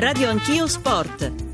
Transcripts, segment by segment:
Radio Anch'io Sport.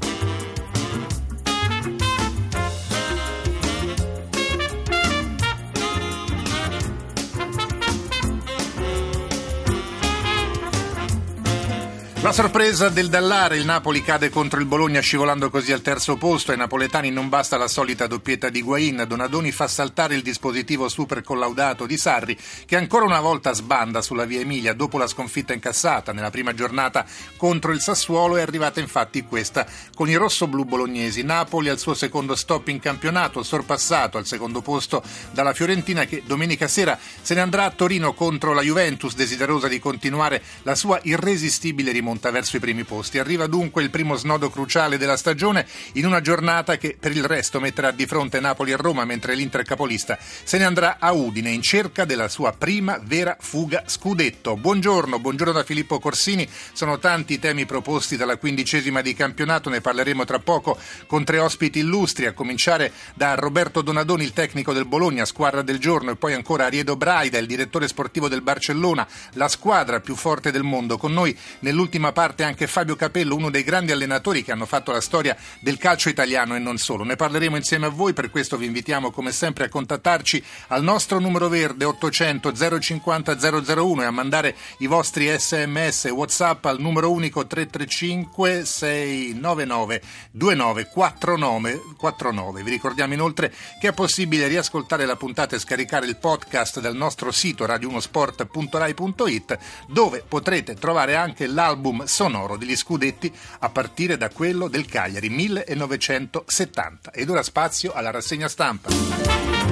La sorpresa del Dallare, il Napoli cade contro il Bologna scivolando così al terzo posto. Ai napoletani non basta la solita doppietta di Guain. Donadoni fa saltare il dispositivo super collaudato di Sarri, che ancora una volta sbanda sulla via Emilia dopo la sconfitta incassata nella prima giornata contro il Sassuolo. È arrivata infatti questa con i rossoblu bolognesi. Napoli al suo secondo stop in campionato, sorpassato al secondo posto dalla Fiorentina, che domenica sera se ne andrà a Torino contro la Juventus, desiderosa di continuare la sua irresistibile rimonta rimonta verso i primi posti. Arriva dunque il primo snodo cruciale della stagione in una giornata che per il resto metterà di fronte Napoli e Roma, mentre l'Inter capolista se ne andrà a Udine in cerca della sua prima vera fuga scudetto. Buongiorno, buongiorno da Filippo Corsini. Sono tanti i temi proposti dalla quindicesima di campionato, ne parleremo tra poco con tre ospiti illustri, a cominciare da Roberto Donadoni, il tecnico del Bologna, squadra del giorno, e poi ancora Ariedo Braida, il direttore sportivo del Barcellona, la squadra più forte del mondo. Con noi nell'ultima prima parte anche Fabio Capello, uno dei grandi allenatori che hanno fatto la storia del calcio italiano e non solo. Ne parleremo insieme a voi, per questo vi invitiamo come sempre a contattarci al nostro numero verde 800 050 001 e a mandare i vostri sms e whatsapp al numero unico 335 699 2949. Vi ricordiamo inoltre che è possibile riascoltare la puntata e scaricare il podcast dal nostro sito radio1sport.rai.it dove potrete trovare anche l'album album sonoro degli scudetti a partire da quello del Cagliari 1970. Ed ora spazio alla rassegna stampa.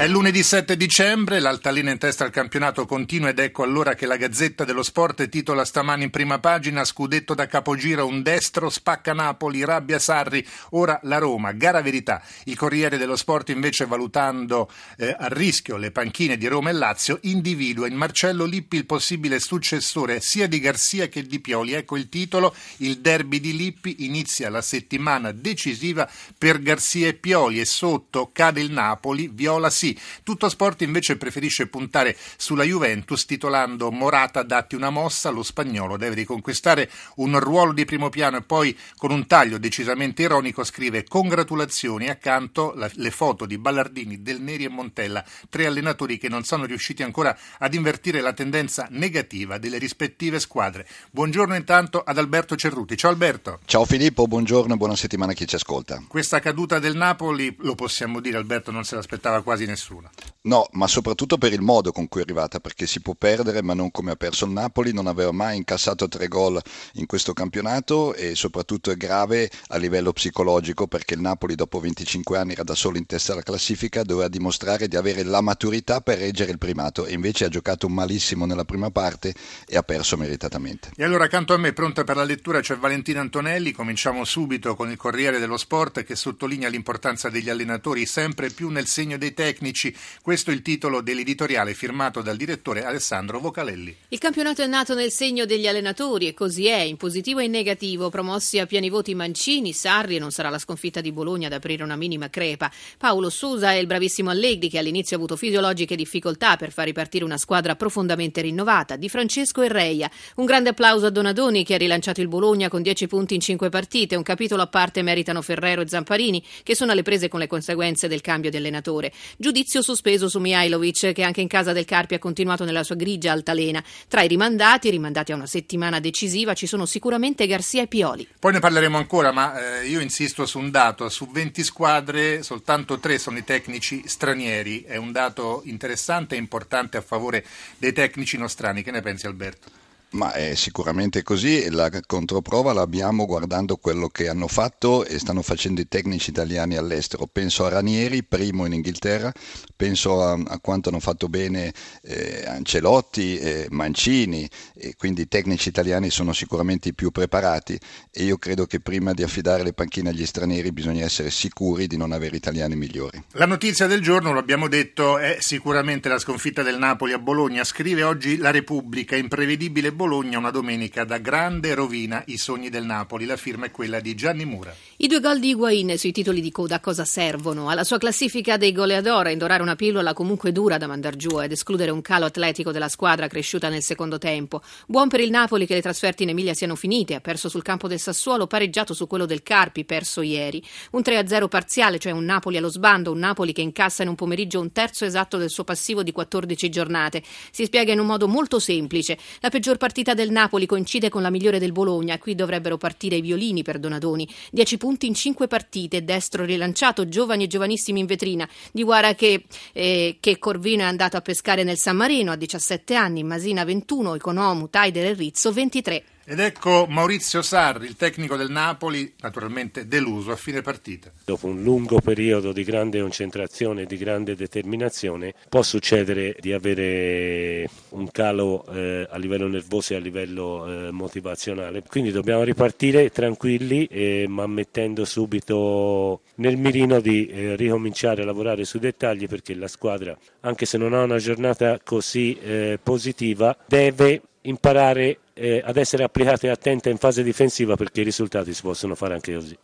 È lunedì 7 dicembre, l'altalena in testa al campionato continua ed ecco allora che la Gazzetta dello Sport titola stamani in prima pagina scudetto da capogiro un destro, spacca Napoli, rabbia Sarri, ora la Roma, gara verità. Il Corriere dello Sport invece valutando eh, a rischio le panchine di Roma e Lazio individua in Marcello Lippi il possibile successore sia di Garzia che di Pioli. Ecco il titolo, il derby di Lippi inizia la settimana decisiva per Garzia e Pioli e sotto cade il Napoli, viola sì tutto Sport invece preferisce puntare sulla Juventus titolando Morata datti una mossa, lo spagnolo deve riconquistare un ruolo di primo piano e poi con un taglio decisamente ironico scrive congratulazioni accanto la, le foto di Ballardini, Del Neri e Montella, tre allenatori che non sono riusciti ancora ad invertire la tendenza negativa delle rispettive squadre. Buongiorno intanto ad Alberto Cerruti. Ciao Alberto. Ciao Filippo, buongiorno e buona settimana a chi ci ascolta. Questa caduta del Napoli, lo possiamo dire Alberto, non se l'aspettava quasi nessuno nessuna. No, ma soprattutto per il modo con cui è arrivata, perché si può perdere, ma non come ha perso il Napoli, non aveva mai incassato tre gol in questo campionato e soprattutto è grave a livello psicologico perché il Napoli dopo 25 anni era da solo in testa alla classifica, doveva dimostrare di avere la maturità per reggere il primato e invece ha giocato malissimo nella prima parte e ha perso meritatamente. E allora accanto a me, pronta per la lettura, c'è Valentina Antonelli, cominciamo subito con il Corriere dello Sport che sottolinea l'importanza degli allenatori sempre più nel segno dei tecnici. Questo è il titolo dell'editoriale firmato dal direttore Alessandro Vocalelli. Il campionato è nato nel segno degli allenatori e così è, in positivo e in negativo. Promossi a pieni voti Mancini, Sarri e non sarà la sconfitta di Bologna ad aprire una minima crepa. Paolo Sousa e il bravissimo Allegri che all'inizio ha avuto fisiologiche difficoltà per far ripartire una squadra profondamente rinnovata. Di Francesco e Reia. Un grande applauso a Donadoni che ha rilanciato il Bologna con 10 punti in 5 partite. Un capitolo a parte meritano Ferrero e Zamparini che sono alle prese con le conseguenze del cambio di allenatore. Giudizio sospeso peso su Mihailovic, che anche in casa del Carpi ha continuato nella sua grigia altalena. Tra i rimandati, rimandati a una settimana decisiva, ci sono sicuramente Garcia e Pioli. Poi ne parleremo ancora, ma eh, io insisto su un dato: su 20 squadre, soltanto 3 sono i tecnici stranieri. È un dato interessante e importante a favore dei tecnici nostrani. Che ne pensi, Alberto? Ma è sicuramente così, la controprova l'abbiamo guardando quello che hanno fatto e stanno facendo i tecnici italiani all'estero. Penso a Ranieri, primo in Inghilterra, penso a, a quanto hanno fatto bene eh, Ancelotti, eh, Mancini, e quindi i tecnici italiani sono sicuramente i più preparati e io credo che prima di affidare le panchine agli stranieri bisogna essere sicuri di non avere italiani migliori. La notizia del giorno, lo abbiamo detto, è sicuramente la sconfitta del Napoli a Bologna. Scrive oggi La Repubblica, imprevedibile Bologna, una domenica da grande rovina i sogni del Napoli. La firma è quella di Gianni Mura. I due gol di Higuain sui titoli di coda a cosa servono? Alla sua classifica dei goleador a indorare una pillola comunque dura da mandar giù ed escludere un calo atletico della squadra cresciuta nel secondo tempo. Buon per il Napoli che le trasferte in Emilia siano finite, ha perso sul campo del Sassuolo, pareggiato su quello del Carpi, perso ieri. Un 3-0 parziale, cioè un Napoli allo sbando, un Napoli che incassa in un pomeriggio un terzo esatto del suo passivo di 14 giornate. Si spiega in un modo molto semplice. La peggior partita del Napoli coincide con la migliore del Bologna, qui dovrebbero partire i violini per Donadoni. 10 punti in cinque partite, destro rilanciato, giovani e giovanissimi in vetrina. Di Guara che, eh, che Corvino è andato a pescare nel San Marino a 17 anni, Masina 21, Economu, Taider e Rizzo 23. Ed ecco Maurizio Sarri, il tecnico del Napoli, naturalmente deluso a fine partita. Dopo un lungo periodo di grande concentrazione e di grande determinazione può succedere di avere un calo eh, a livello nervoso e a livello eh, motivazionale. Quindi dobbiamo ripartire tranquilli eh, ma mettendo subito nel mirino di eh, ricominciare a lavorare sui dettagli perché la squadra, anche se non ha una giornata così eh, positiva, deve imparare eh, ad essere applicata e attenta in fase difensiva perché i risultati si possono fare anche così.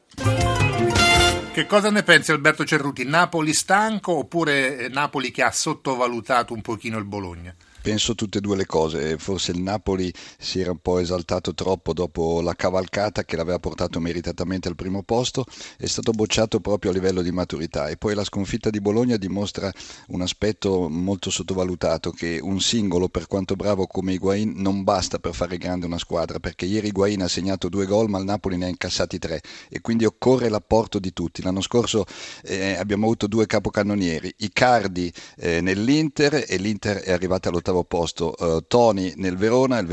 Che cosa ne pensi Alberto Cerruti? Napoli stanco oppure eh, Napoli che ha sottovalutato un pochino il Bologna? Penso tutte e due le cose, forse il Napoli si era un po' esaltato troppo dopo la cavalcata che l'aveva portato meritatamente al primo posto, è stato bocciato proprio a livello di maturità. E poi la sconfitta di Bologna dimostra un aspetto molto sottovalutato che un singolo per quanto bravo come Higuain non basta per fare grande una squadra perché ieri Higuain ha segnato due gol ma il Napoli ne ha incassati tre. E quindi occorre l'apporto di tutti. L'anno scorso eh, abbiamo avuto due capocannonieri, Icardi eh, nell'Inter e l'Inter è arrivata all'ottavo posto, uh, Tony nel Verona, il